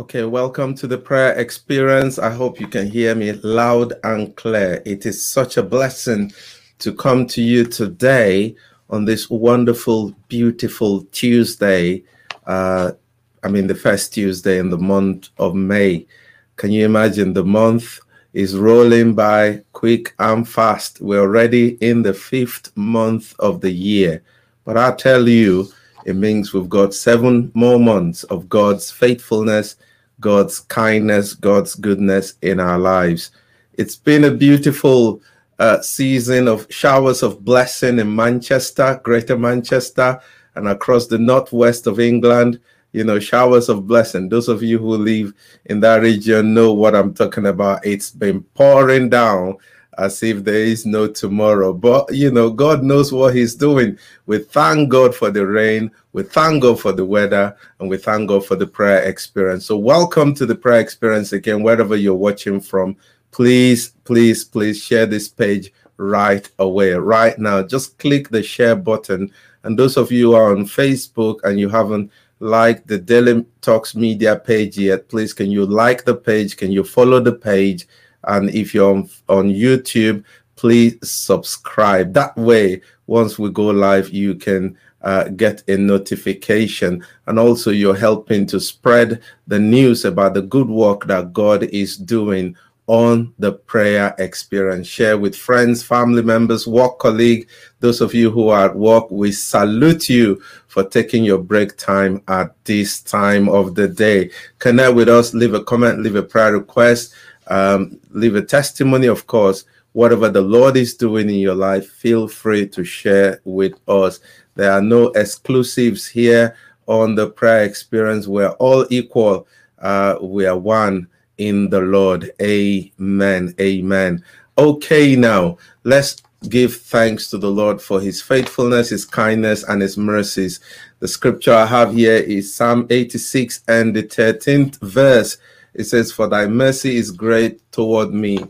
Okay, welcome to the prayer experience. I hope you can hear me loud and clear. It is such a blessing to come to you today on this wonderful, beautiful Tuesday. Uh, I mean, the first Tuesday in the month of May. Can you imagine the month is rolling by quick and fast? We're already in the fifth month of the year. But I tell you, it means we've got seven more months of God's faithfulness God's kindness, God's goodness in our lives. It's been a beautiful uh, season of showers of blessing in Manchester, Greater Manchester, and across the northwest of England. You know, showers of blessing. Those of you who live in that region know what I'm talking about. It's been pouring down as if there is no tomorrow. But, you know, God knows what He's doing. We thank God for the rain. We thank God for the weather. And we thank God for the prayer experience. So, welcome to the prayer experience again, wherever you're watching from. Please, please, please share this page right away, right now. Just click the share button. And those of you are on Facebook and you haven't liked the Daily Talks Media page yet, please can you like the page? Can you follow the page? And if you're on, on YouTube, please subscribe. That way, once we go live, you can uh, get a notification. And also, you're helping to spread the news about the good work that God is doing on the prayer experience. Share with friends, family members, work colleague. Those of you who are at work, we salute you for taking your break time at this time of the day. Connect with us, leave a comment, leave a prayer request um, leave a testimony, of course. Whatever the Lord is doing in your life, feel free to share with us. There are no exclusives here on the prayer experience. We're all equal. Uh, we are one in the Lord. Amen. Amen. Okay, now let's give thanks to the Lord for his faithfulness, his kindness, and his mercies. The scripture I have here is Psalm 86 and the 13th verse. It says, For thy mercy is great toward me,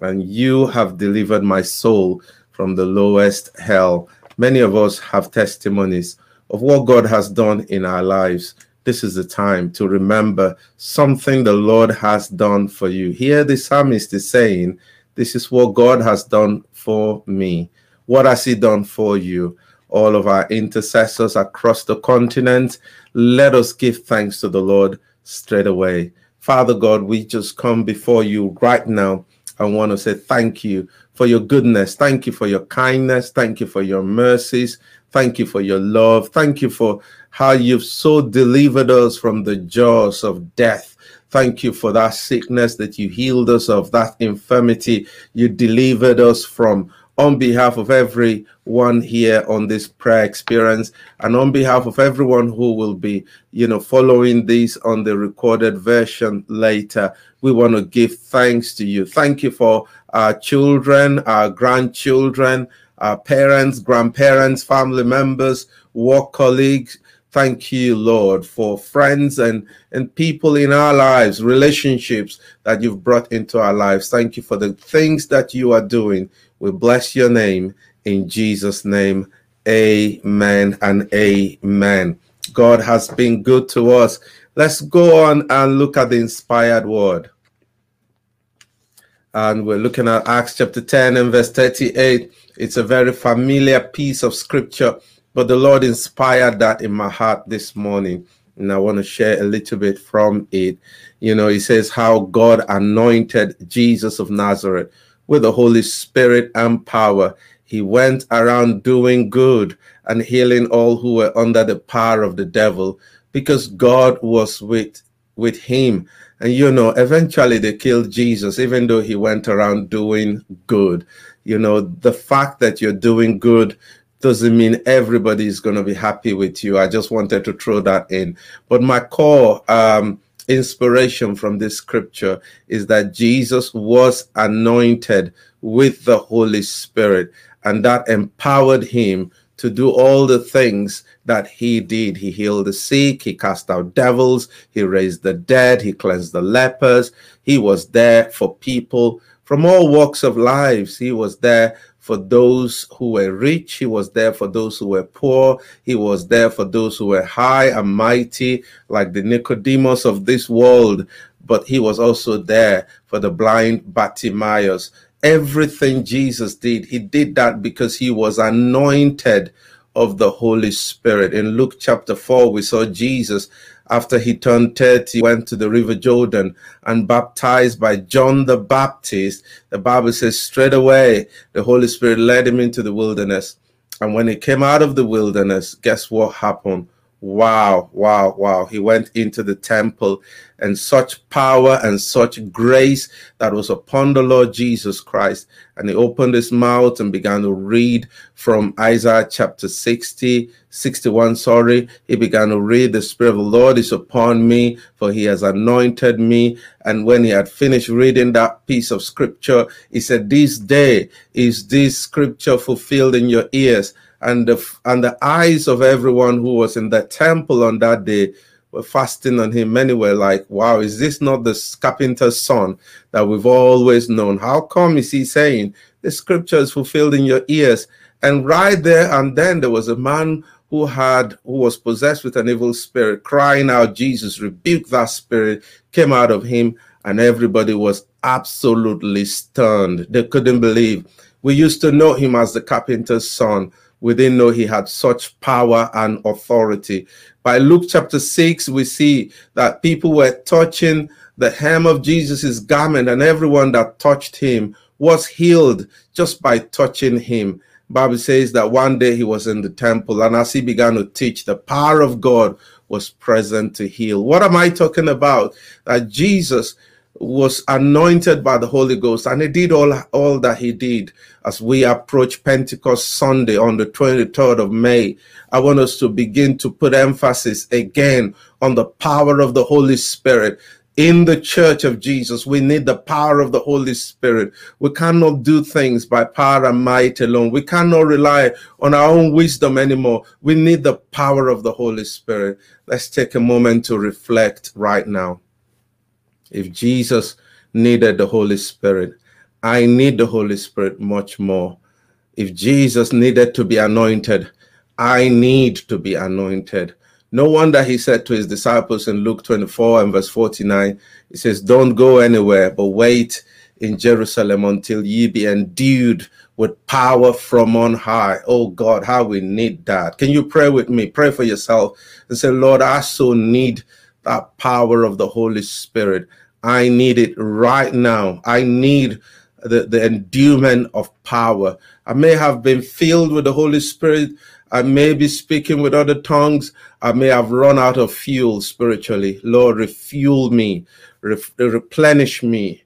and you have delivered my soul from the lowest hell. Many of us have testimonies of what God has done in our lives. This is the time to remember something the Lord has done for you. Here, the psalmist is saying, This is what God has done for me. What has He done for you? All of our intercessors across the continent, let us give thanks to the Lord straight away. Father God, we just come before you right now. I want to say thank you for your goodness. Thank you for your kindness. Thank you for your mercies. Thank you for your love. Thank you for how you've so delivered us from the jaws of death. Thank you for that sickness that you healed us of, that infirmity you delivered us from on behalf of everyone here on this prayer experience and on behalf of everyone who will be you know following this on the recorded version later we want to give thanks to you. Thank you for our children our grandchildren our parents grandparents family members work colleagues Thank you, Lord, for friends and, and people in our lives, relationships that you've brought into our lives. Thank you for the things that you are doing. We bless your name in Jesus' name. Amen and amen. God has been good to us. Let's go on and look at the inspired word. And we're looking at Acts chapter 10 and verse 38. It's a very familiar piece of scripture but the Lord inspired that in my heart this morning. And I want to share a little bit from it. You know, he says how God anointed Jesus of Nazareth with the Holy Spirit and power. He went around doing good and healing all who were under the power of the devil because God was with with him. And you know, eventually they killed Jesus, even though he went around doing good. You know, the fact that you're doing good doesn't mean everybody is going to be happy with you. I just wanted to throw that in. But my core um, inspiration from this scripture is that Jesus was anointed with the Holy Spirit, and that empowered him to do all the things that he did. He healed the sick, he cast out devils, he raised the dead, he cleansed the lepers. He was there for people from all walks of lives. He was there for those who were rich. He was there for those who were poor. He was there for those who were high and mighty, like the Nicodemus of this world. But he was also there for the blind Bartimaeus. Everything Jesus did, he did that because he was anointed of the Holy Spirit. In Luke chapter 4, we saw Jesus after he turned 30, went to the river Jordan and baptized by John the Baptist. The Bible says straight away the Holy Spirit led him into the wilderness. And when he came out of the wilderness, guess what happened? Wow, wow, wow. He went into the temple and such power and such grace that was upon the Lord Jesus Christ. And he opened his mouth and began to read from Isaiah chapter 60, 61, sorry. He began to read, The Spirit of the Lord is upon me, for he has anointed me. And when he had finished reading that piece of scripture, he said, This day is this scripture fulfilled in your ears and the and the eyes of everyone who was in the temple on that day were fasting on him. Many were like, "Wow, is this not the carpenter's son that we've always known? How come is he saying the scripture is fulfilled in your ears?" And right there and then there was a man who had who was possessed with an evil spirit, crying out, "Jesus, rebuke that spirit!" Came out of him, and everybody was absolutely stunned. They couldn't believe. We used to know him as the carpenter's son we didn't know he had such power and authority. By Luke chapter 6, we see that people were touching the hem of Jesus's garment, and everyone that touched him was healed just by touching him. Bible says that one day he was in the temple, and as he began to teach, the power of God was present to heal. What am I talking about? That Jesus was anointed by the Holy Ghost and he did all, all that he did as we approach Pentecost Sunday on the 23rd of May. I want us to begin to put emphasis again on the power of the Holy Spirit. In the church of Jesus, we need the power of the Holy Spirit. We cannot do things by power and might alone. We cannot rely on our own wisdom anymore. We need the power of the Holy Spirit. Let's take a moment to reflect right now. If Jesus needed the Holy Spirit, I need the Holy Spirit much more. If Jesus needed to be anointed, I need to be anointed. No wonder he said to his disciples in Luke 24 and verse 49, he says, Don't go anywhere, but wait in Jerusalem until ye be endued with power from on high. Oh God, how we need that. Can you pray with me? Pray for yourself and say, Lord, I so need that power of the Holy Spirit. I need it right now. I need the, the endowment of power. I may have been filled with the Holy Spirit. I may be speaking with other tongues. I may have run out of fuel spiritually. Lord, refuel me, re replenish me,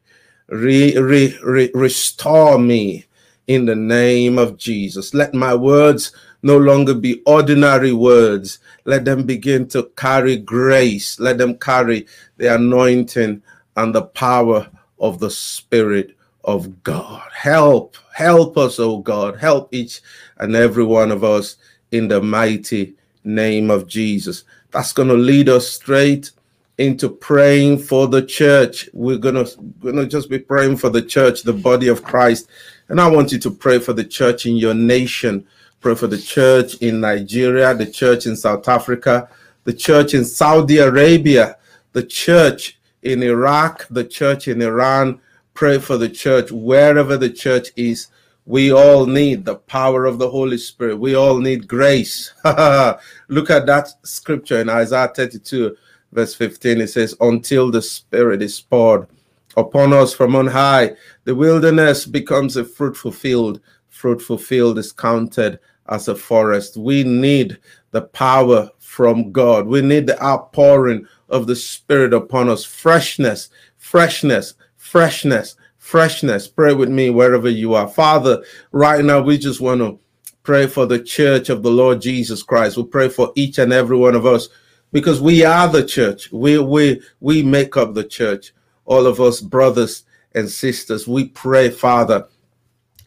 re re re restore me in the name of Jesus. Let my words no longer be ordinary words. Let them begin to carry grace. Let them carry the anointing and the power of the Spirit of God. Help, help us, oh God. Help each and every one of us in the mighty name of Jesus. That's going to lead us straight into praying for the church. We're going to going to just be praying for the church, the body of Christ. And I want you to pray for the church in your nation. Pray for the church in Nigeria, the church in South Africa, the church in Saudi Arabia, the church in Iraq, the church in Iran. Pray for the church wherever the church is. We all need the power of the Holy Spirit. We all need grace. Look at that scripture in Isaiah 32, verse 15. It says, Until the Spirit is poured upon us from on high, the wilderness becomes a fruitful field. Fruitful field is counted as a forest. We need the power from God. We need the outpouring of the Spirit upon us. Freshness, freshness, freshness, freshness. Pray with me wherever you are. Father, right now we just want to pray for the church of the Lord Jesus Christ. We pray for each and every one of us because we are the church. We we we make up the church. All of us brothers and sisters, we pray, Father,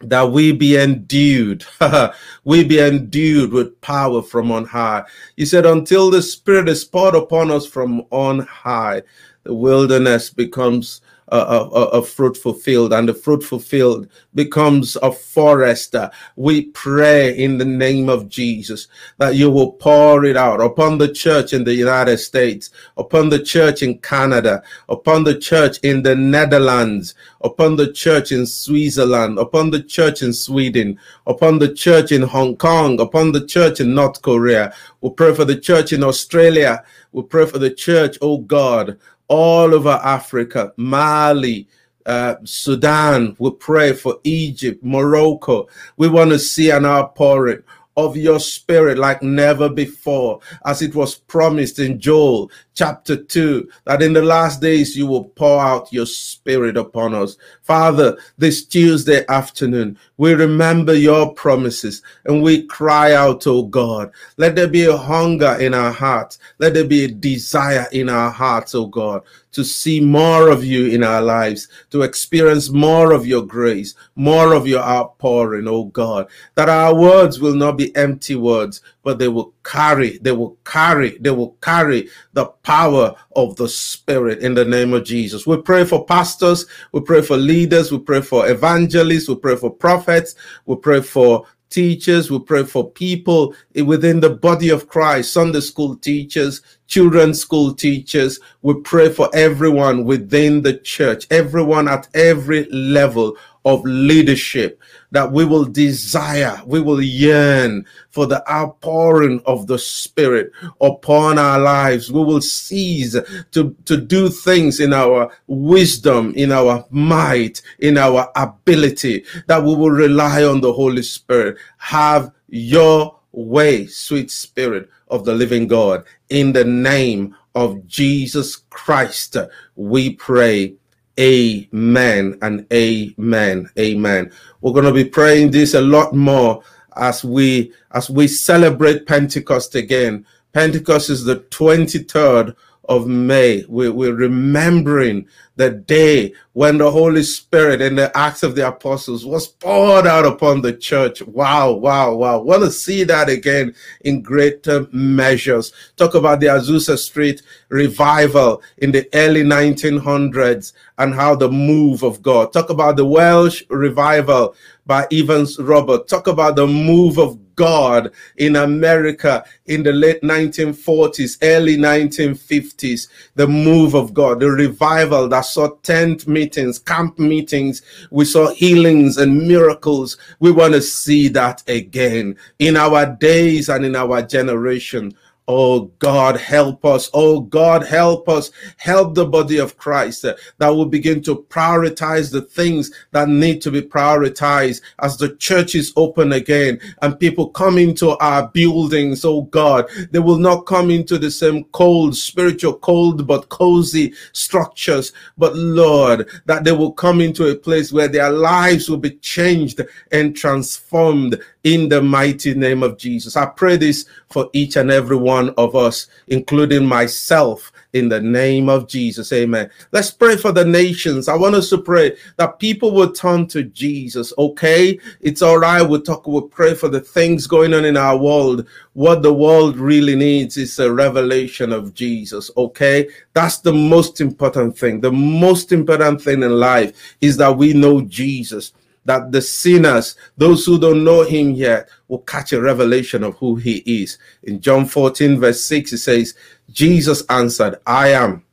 that we be endued, we be endued with power from on high. You said, until the Spirit is poured upon us from on high, the wilderness becomes a, a, a, fruitful field, and the fruitful field becomes a forest. We pray in the name of Jesus that you will pour it out upon the church in the United States, upon the church in Canada, upon the church in the Netherlands, upon the church in Switzerland, upon the church in Sweden, upon the church in Hong Kong, upon the church in North Korea. We pray for the church in Australia. We pray for the church, oh God, all over Africa, Mali, uh, Sudan. We pray for Egypt, Morocco. We want to see an outpouring of your spirit like never before, as it was promised in Joel chapter 2, that in the last days you will pour out your spirit upon us. Father, this Tuesday afternoon, we remember your promises and we cry out, oh God, let there be a hunger in our hearts. Let there be a desire in our hearts, oh God, to see more of you in our lives, to experience more of your grace, more of your outpouring, oh God, that our words will not be empty words, but they will carry, they will carry, they will carry the power of the Spirit in the name of Jesus. We pray for pastors, we pray for leaders, we pray for evangelists, we pray for prophets, we pray for teachers, we pray for people within the body of Christ, Sunday school teachers, children's school teachers. We pray for everyone within the church, everyone at every level of leadership that we will desire, we will yearn for the outpouring of the Spirit upon our lives. We will cease to, to do things in our wisdom, in our might, in our ability, that we will rely on the Holy Spirit. Have your way, sweet Spirit of the living God. In the name of Jesus Christ, we pray. Amen and amen. Amen. We're going to be praying this a lot more as we as we celebrate Pentecost again. Pentecost is the 23rd of May. We, we're remembering the day when the Holy Spirit in the Acts of the Apostles was poured out upon the church. Wow, wow, wow. Want to see that again in greater measures. Talk about the Azusa Street revival in the early 1900s and how the move of God. Talk about the Welsh revival by Evan Roberts. Talk about the move of God in America in the late 1940s, early 1950s, the move of God, the revival that saw tent meetings, camp meetings. We saw healings and miracles. We want to see that again in our days and in our generation. Oh God, help us. Oh God, help us. Help the body of Christ uh, that will begin to prioritize the things that need to be prioritized as the church is open again and people come into our buildings. Oh God, they will not come into the same cold, spiritual, cold, but cozy structures. But Lord, that they will come into a place where their lives will be changed and transformed in the mighty name of Jesus. I pray this for each and every one of us, including myself, in the name of Jesus. Amen. Let's pray for the nations. I want us to pray that people will turn to Jesus. Okay, it's all right. We'll talk, we'll pray for the things going on in our world. What the world really needs is a revelation of Jesus. Okay, that's the most important thing. The most important thing in life is that we know Jesus that the sinners, those who don't know him yet, will catch a revelation of who he is. In John 14, verse 6, it says, Jesus answered, I am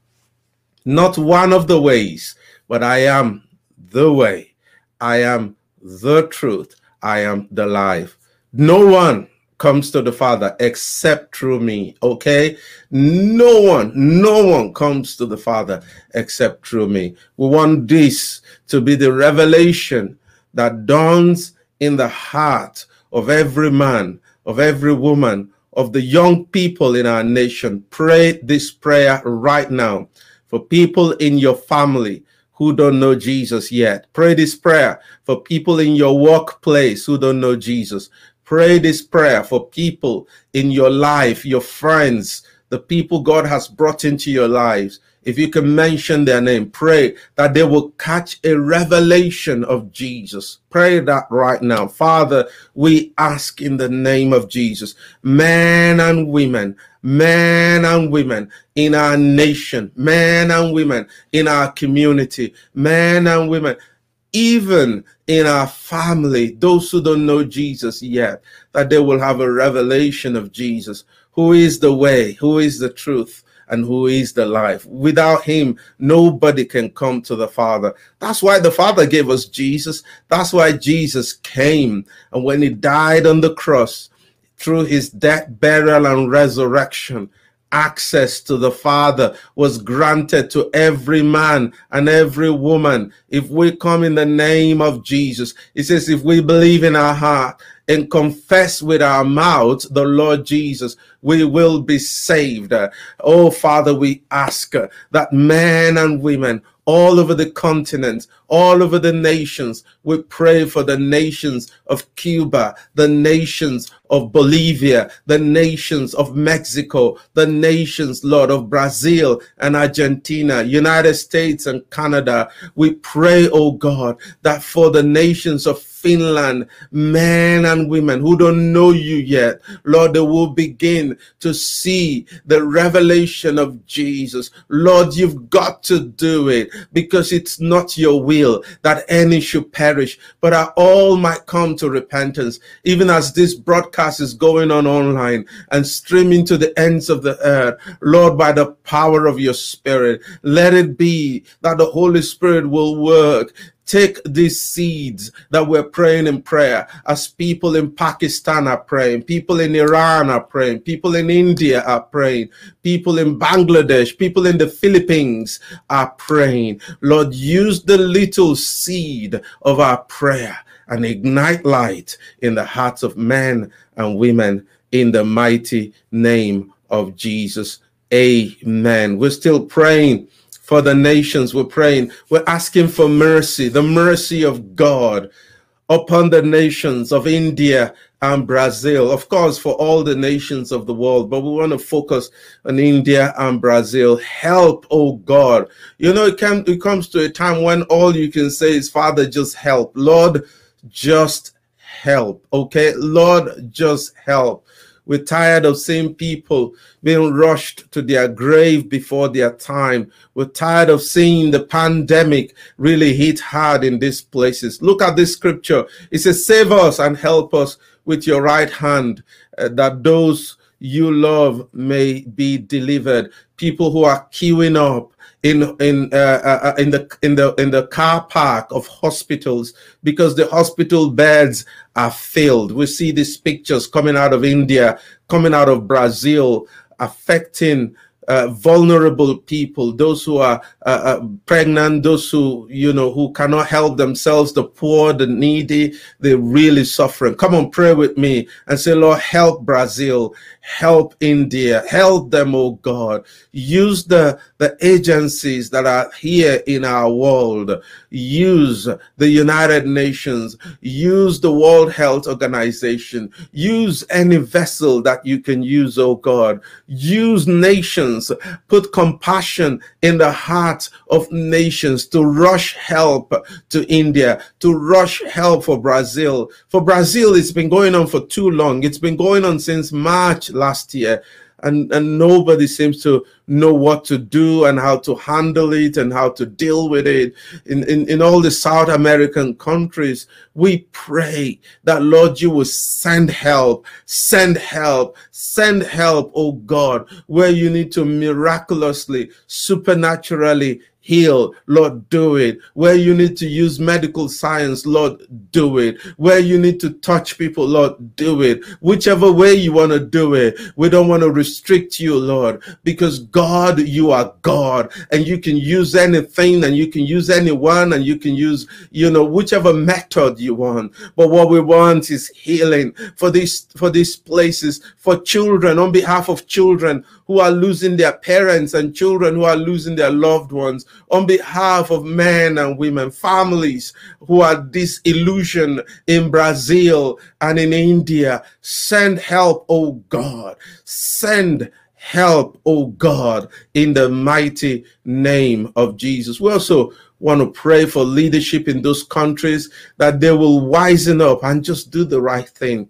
not one of the ways, but I am the way. I am the truth. I am the life. No one comes to the Father except through me. Okay? No one, no one comes to the Father except through me. We want this to be the revelation that dawns in the heart of every man, of every woman, of the young people in our nation. Pray this prayer right now for people in your family who don't know Jesus yet. Pray this prayer for people in your workplace who don't know Jesus. Pray this prayer for people in your life, your friends, the people God has brought into your lives if you can mention their name, pray that they will catch a revelation of Jesus. Pray that right now. Father, we ask in the name of Jesus, men and women, men and women in our nation, men and women in our community, men and women even in our family, those who don't know Jesus yet, that they will have a revelation of Jesus, who is the way, who is the truth, and who is the life. Without him, nobody can come to the Father. That's why the Father gave us Jesus. That's why Jesus came. And when he died on the cross, through his death, burial, and resurrection, access to the Father was granted to every man and every woman. If we come in the name of Jesus, it says, if we believe in our heart and confess with our mouth the Lord Jesus, we will be saved. Oh, Father, we ask that men and women all over the continent, all over the nations. We pray for the nations of Cuba, the nations of Bolivia, the nations of Mexico, the nations, Lord, of Brazil and Argentina, United States and Canada. We pray, oh God, that for the nations of Finland, men and women who don't know you yet, Lord, they will begin to see the revelation of Jesus. Lord, you've got to do it because it's not your will that any should perish, but that all might come to repentance. Even as this broadcast is going on online and streaming to the ends of the earth, Lord, by the power of your spirit, let it be that the Holy Spirit will work take these seeds that we're praying in prayer as people in Pakistan are praying, people in Iran are praying, people in India are praying, people in Bangladesh, people in the Philippines are praying. Lord, use the little seed of our prayer and ignite light in the hearts of men and women in the mighty name of Jesus. Amen. We're still praying for the nations. We're praying. We're asking for mercy, the mercy of God upon the nations of India and Brazil. Of course, for all the nations of the world, but we want to focus on India and Brazil. Help, oh God. You know, it, can, it comes to a time when all you can say is, Father, just help. Lord, just help. Okay? Lord, just help. We're tired of seeing people being rushed to their grave before their time. We're tired of seeing the pandemic really hit hard in these places. Look at this scripture. It says, Save us and help us with your right hand, uh, that those you love may be delivered. People who are queuing up in in uh, uh, uh, in the in the in the car park of hospitals because the hospital beds are filled. We see these pictures coming out of India, coming out of Brazil, affecting uh, vulnerable people, those who are uh, uh, pregnant, those who, you know, who cannot help themselves, the poor, the needy, they're really suffering. Come on, pray with me and say, Lord, help Brazil, help India, help them, oh God. Use the, the agencies that are here in our world. Use the United Nations, use the World Health Organization, use any vessel that you can use, oh God. Use nations, put compassion in the heart of nations to rush help to India, to rush help for Brazil. For Brazil, it's been going on for too long. It's been going on since March last year. And and nobody seems to know what to do and how to handle it and how to deal with it. In in, in all the south american countries we pray that lord you will send help send help send help oh god where you need to miraculously supernaturally heal, Lord, do it. Where you need to use medical science, Lord, do it. Where you need to touch people, Lord, do it. Whichever way you want to do it, we don't want to restrict you, Lord, because God, you are God, and you can use anything, and you can use anyone, and you can use, you know, whichever method you want. But what we want is healing for these for these places, for children, on behalf of children who are losing their parents and children who are losing their loved ones, on behalf of men and women, families who are disillusioned in Brazil and in India. Send help, oh God. Send help, oh God, in the mighty name of Jesus. We also want to pray for leadership in those countries that they will wisen up and just do the right thing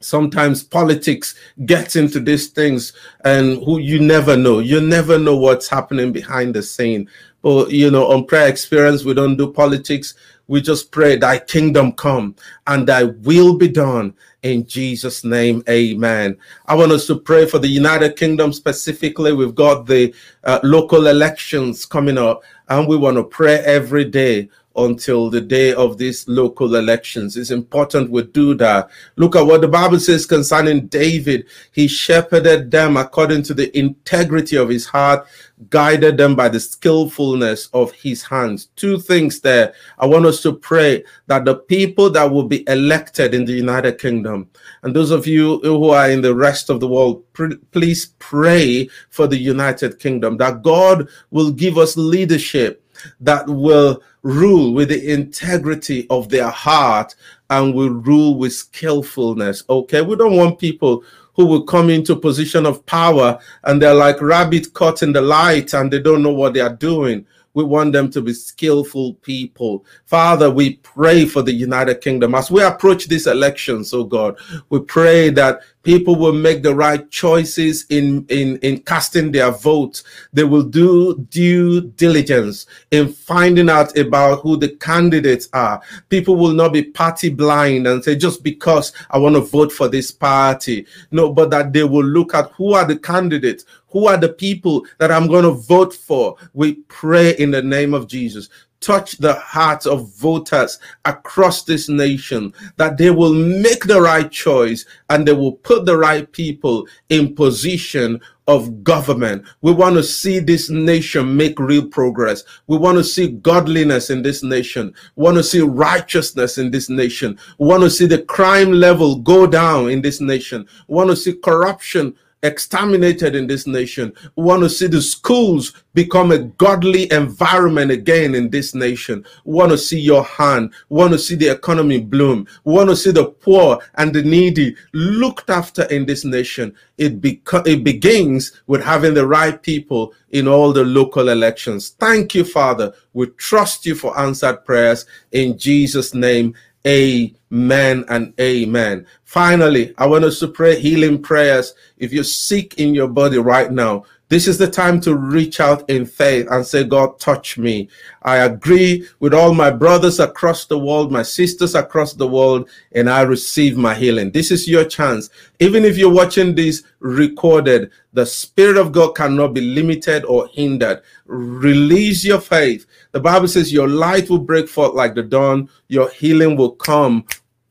sometimes politics gets into these things and who you never know. You never know what's happening behind the scene. But you know on prayer experience we don't do politics. We just pray thy kingdom come and thy will be done in jesus name. Amen. I want us to pray for the united kingdom specifically. We've got the uh, local elections coming up and we want to pray every day until the day of these local elections. It's important we do that. Look at what the Bible says concerning David. He shepherded them according to the integrity of his heart, guided them by the skillfulness of his hands. Two things there. I want us to pray that the people that will be elected in the United Kingdom, and those of you who are in the rest of the world, please pray for the United Kingdom, that God will give us leadership that will rule with the integrity of their heart and will rule with skillfulness. Okay, we don't want people who will come into position of power and they're like rabbit caught in the light and they don't know what they are doing. We want them to be skillful people. Father, we pray for the United Kingdom as we approach these elections, oh God. We pray that people will make the right choices in, in, in casting their vote. They will do due diligence in finding out about who the candidates are. People will not be party blind and say, just because I want to vote for this party. No, but that they will look at who are the candidates, who are the people that I'm going to vote for? We pray in the name of Jesus. Touch the hearts of voters across this nation that they will make the right choice and they will put the right people in position of government. We want to see this nation make real progress. We want to see godliness in this nation. We want to see righteousness in this nation. We want to see the crime level go down in this nation. We want to see corruption exterminated in this nation. We want to see the schools become a godly environment again in this nation. We want to see your hand. We want to see the economy bloom. We want to see the poor and the needy looked after in this nation. It, beco- it begins with having the right people in all the local elections. Thank you, Father. We trust you for answered prayers in Jesus' name. Amen and amen. Finally, I want us to pray healing prayers. If you're sick in your body right now, this is the time to reach out in faith and say, God, touch me. I agree with all my brothers across the world, my sisters across the world, and I receive my healing. This is your chance. Even if you're watching this recorded, the Spirit of God cannot be limited or hindered. Release your faith. The Bible says your light will break forth like the dawn, your healing will come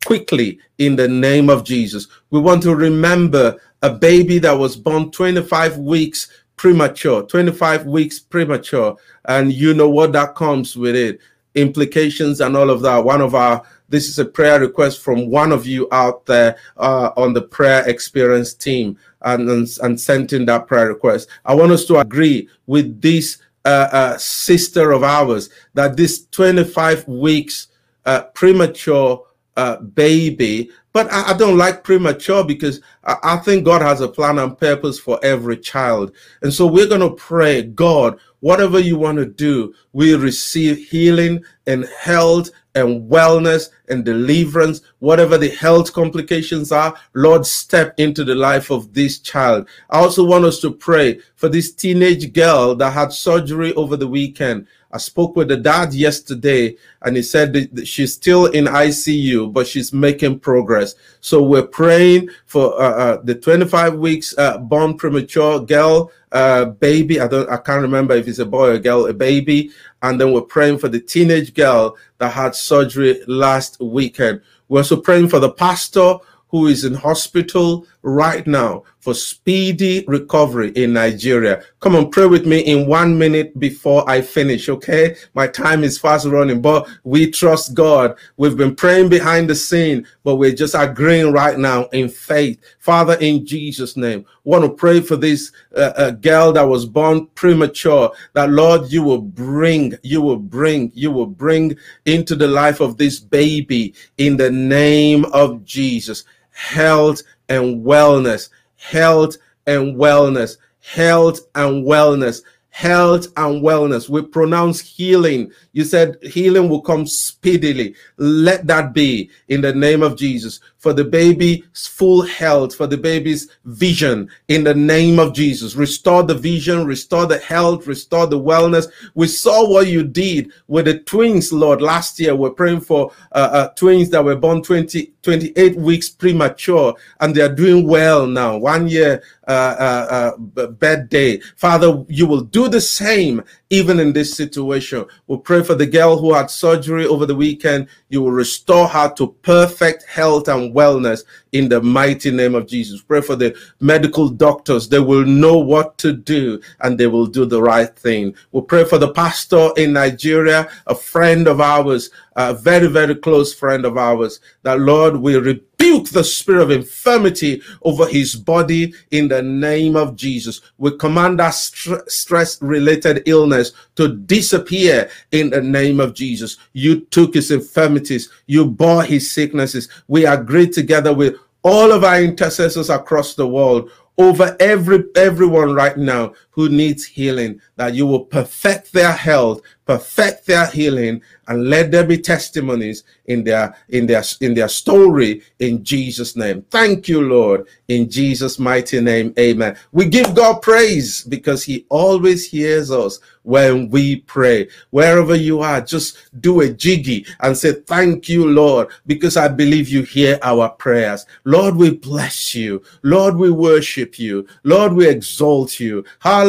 quickly in the name of Jesus. We want to remember a baby that was born 25 weeks premature, 25 weeks premature. And you know what that comes with it implications and all of that. One of our this is a prayer request from one of you out there uh, on the prayer experience team and, and, and sent in that prayer request. I want us to agree with this uh, uh, sister of ours that this 25 weeks uh, premature uh, baby but I, I, don't like premature because I, I think God has a plan and purpose for every child. And so we're going to pray, God, whatever you want to do, we receive healing and health and wellness and deliverance, whatever the health complications are, Lord, step into the life of this child. I also want us to pray for this teenage girl that had surgery over the weekend. I spoke with the dad yesterday, and he said that she's still in ICU, but she's making progress. So we're praying for uh, uh, the 25 weeks uh, born premature girl, uh, baby. I don't, I can't remember if it's a boy or girl, a baby. And then we're praying for the teenage girl that had surgery last weekend. We're also praying for the pastor who is in hospital right now for speedy recovery in Nigeria. Come on, pray with me in one minute before I finish, okay? My time is fast running, but we trust God. We've been praying behind the scene, but we're just agreeing right now in faith. Father, in Jesus' name, want to pray for this uh, uh, girl that was born premature, that Lord, you will bring, you will bring, you will bring into the life of this baby in the name of Jesus health and wellness, health and wellness. Health and wellness health and wellness. We pronounce healing. You said healing will come speedily. Let that be in the name of Jesus for the baby's full health, for the baby's vision in the name of Jesus. Restore the vision, restore the health, restore the wellness. We saw what you did with the twins, Lord. Last year, we're praying for uh, uh, twins that were born 20, 28 weeks premature, and they are doing well now. One year uh, uh, uh birthday. Father, you will do the same even in this situation. We pray for the girl who had surgery over the weekend. You will restore her to perfect health and wellness in the mighty name of Jesus. Pray for the medical doctors. They will know what to do and they will do the right thing. We pray for the pastor in Nigeria, a friend of ours, a very, very close friend of ours, that Lord, we rebuke the spirit of infirmity over his body in the name of Jesus. We command that st stress related illness to disappear in the name of Jesus. You took his infirmities, you bore his sicknesses. We agree together with all of our intercessors across the world over every everyone right now who needs healing that you will perfect their health perfect their healing and let there be testimonies in their in their in their story in jesus name. Thank you lord in jesus mighty name. Amen. We give god praise because he always hears us when we pray. Wherever you are just do a jiggy and say thank you lord because i believe you hear our prayers. Lord we bless you. Lord we worship you. Lord we exalt you. hallelujah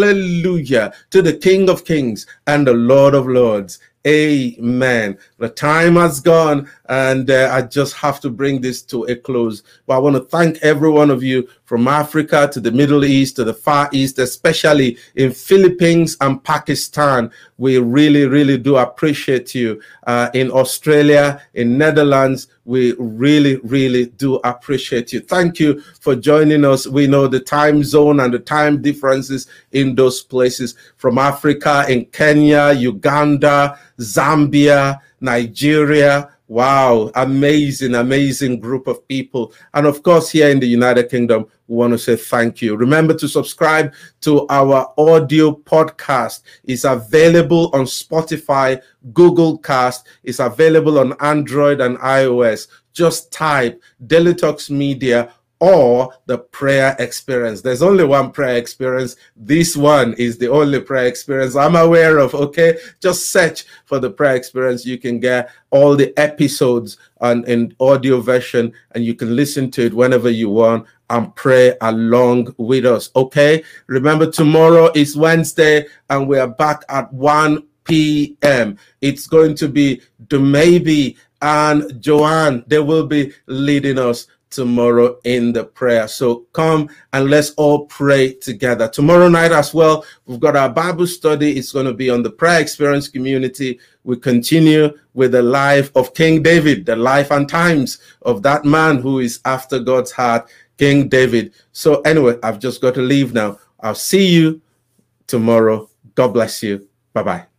to the king of kings and the lord of lords Amen. The time has gone, and uh, I just have to bring this to a close. But I want to thank every one of you from Africa to the Middle East to the Far East, especially in Philippines and Pakistan. We really, really do appreciate you. Uh, in Australia, in Netherlands, we really, really do appreciate you. Thank you for joining us. We know the time zone and the time differences in those places from Africa, in Kenya, Uganda, Zambia, Nigeria. Wow, amazing, amazing group of people. And of course, here in the United Kingdom, we want to say thank you. Remember to subscribe to our audio podcast. It's available on Spotify, Google Cast. It's available on Android and iOS. Just type Daily Talks Media or the prayer experience. There's only one prayer experience. This one is the only prayer experience I'm aware of. Okay. Just search for the prayer experience. You can get all the episodes on in audio version and you can listen to it whenever you want and pray along with us. Okay. Remember, tomorrow is Wednesday and we are back at 1 p.m. It's going to be Maybe and Joanne. They will be leading us tomorrow in the prayer. So come and let's all pray together. Tomorrow night as well, we've got our Bible study. It's going to be on the prayer experience community. We continue with the life of King David, the life and times of that man who is after God's heart, King David. So anyway, I've just got to leave now. I'll see you tomorrow. God bless you. Bye bye.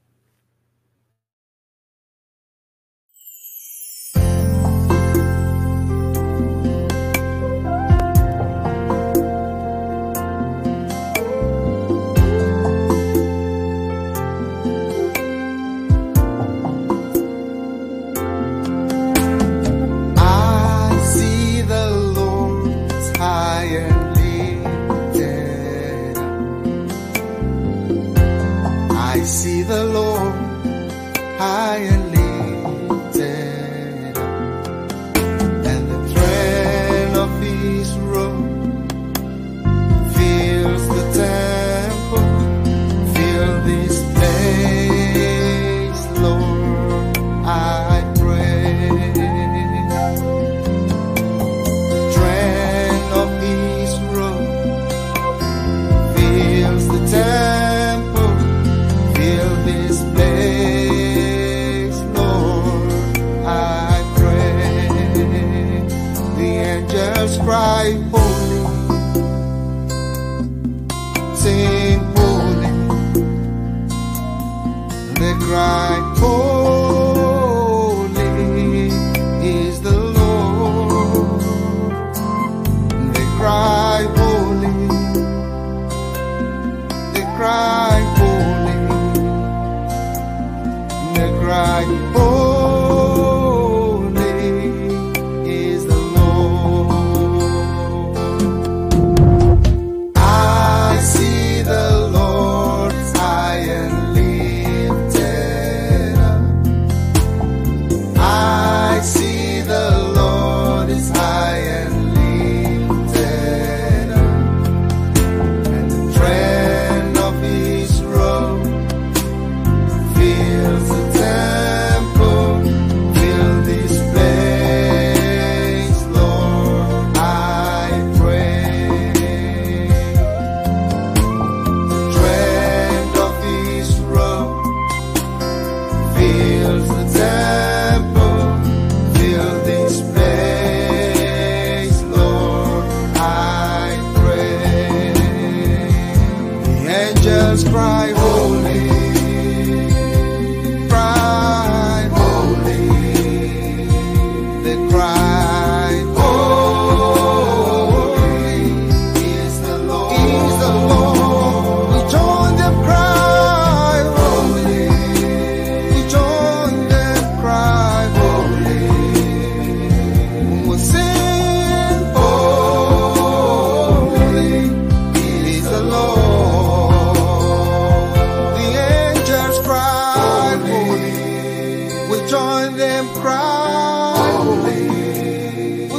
cry.